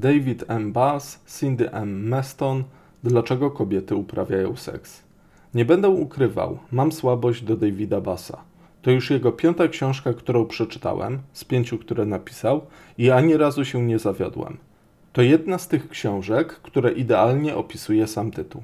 David M. Bass, Cindy M. Meston Dlaczego kobiety uprawiają seks? Nie będę ukrywał, mam słabość do Davida Bassa. To już jego piąta książka, którą przeczytałem, z pięciu, które napisał, i ani razu się nie zawiodłem. To jedna z tych książek, które idealnie opisuje sam tytuł.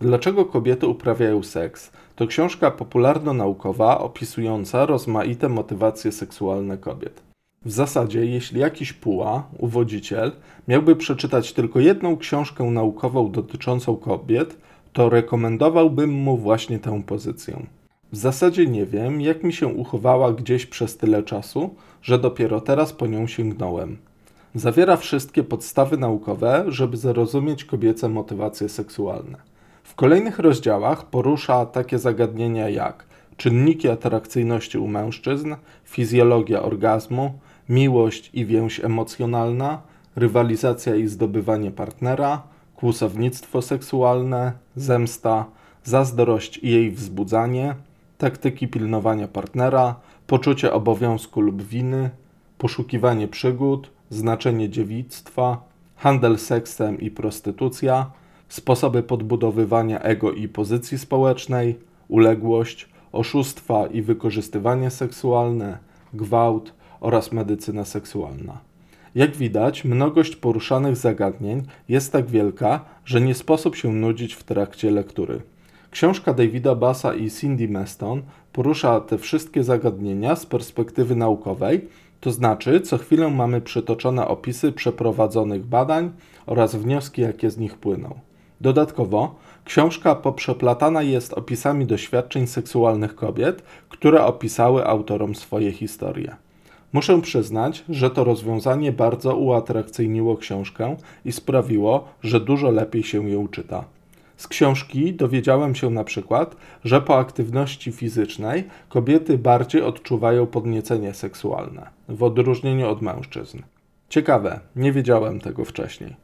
Dlaczego kobiety uprawiają seks? To książka popularno-naukowa opisująca rozmaite motywacje seksualne kobiet. W zasadzie, jeśli jakiś puła, uwodziciel, miałby przeczytać tylko jedną książkę naukową dotyczącą kobiet, to rekomendowałbym mu właśnie tę pozycję. W zasadzie nie wiem, jak mi się uchowała gdzieś przez tyle czasu, że dopiero teraz po nią sięgnąłem. Zawiera wszystkie podstawy naukowe, żeby zrozumieć kobiece motywacje seksualne. W kolejnych rozdziałach porusza takie zagadnienia jak czynniki atrakcyjności u mężczyzn, fizjologia orgazmu, miłość i więź emocjonalna, rywalizacja i zdobywanie partnera, kłusownictwo seksualne, zemsta, zazdrość i jej wzbudzanie, taktyki pilnowania partnera, poczucie obowiązku lub winy, poszukiwanie przygód, znaczenie dziewictwa, handel seksem i prostytucja, sposoby podbudowywania ego i pozycji społecznej, uległość, oszustwa i wykorzystywanie seksualne, gwałt, oraz medycyna seksualna. Jak widać, mnogość poruszanych zagadnień jest tak wielka, że nie sposób się nudzić w trakcie lektury. Książka Davida Bassa i Cindy Meston porusza te wszystkie zagadnienia z perspektywy naukowej, to znaczy co chwilę mamy przytoczone opisy przeprowadzonych badań oraz wnioski, jakie z nich płyną. Dodatkowo, książka poprzeplatana jest opisami doświadczeń seksualnych kobiet, które opisały autorom swoje historie. Muszę przyznać, że to rozwiązanie bardzo uatrakcyjniło książkę i sprawiło, że dużo lepiej się ją czyta. Z książki dowiedziałem się na przykład, że po aktywności fizycznej kobiety bardziej odczuwają podniecenie seksualne, w odróżnieniu od mężczyzn. Ciekawe, nie wiedziałem tego wcześniej.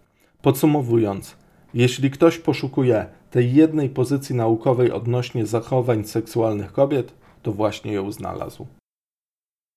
Podsumowując, jeśli ktoś poszukuje tej jednej pozycji naukowej odnośnie zachowań seksualnych kobiet, to właśnie ją znalazł.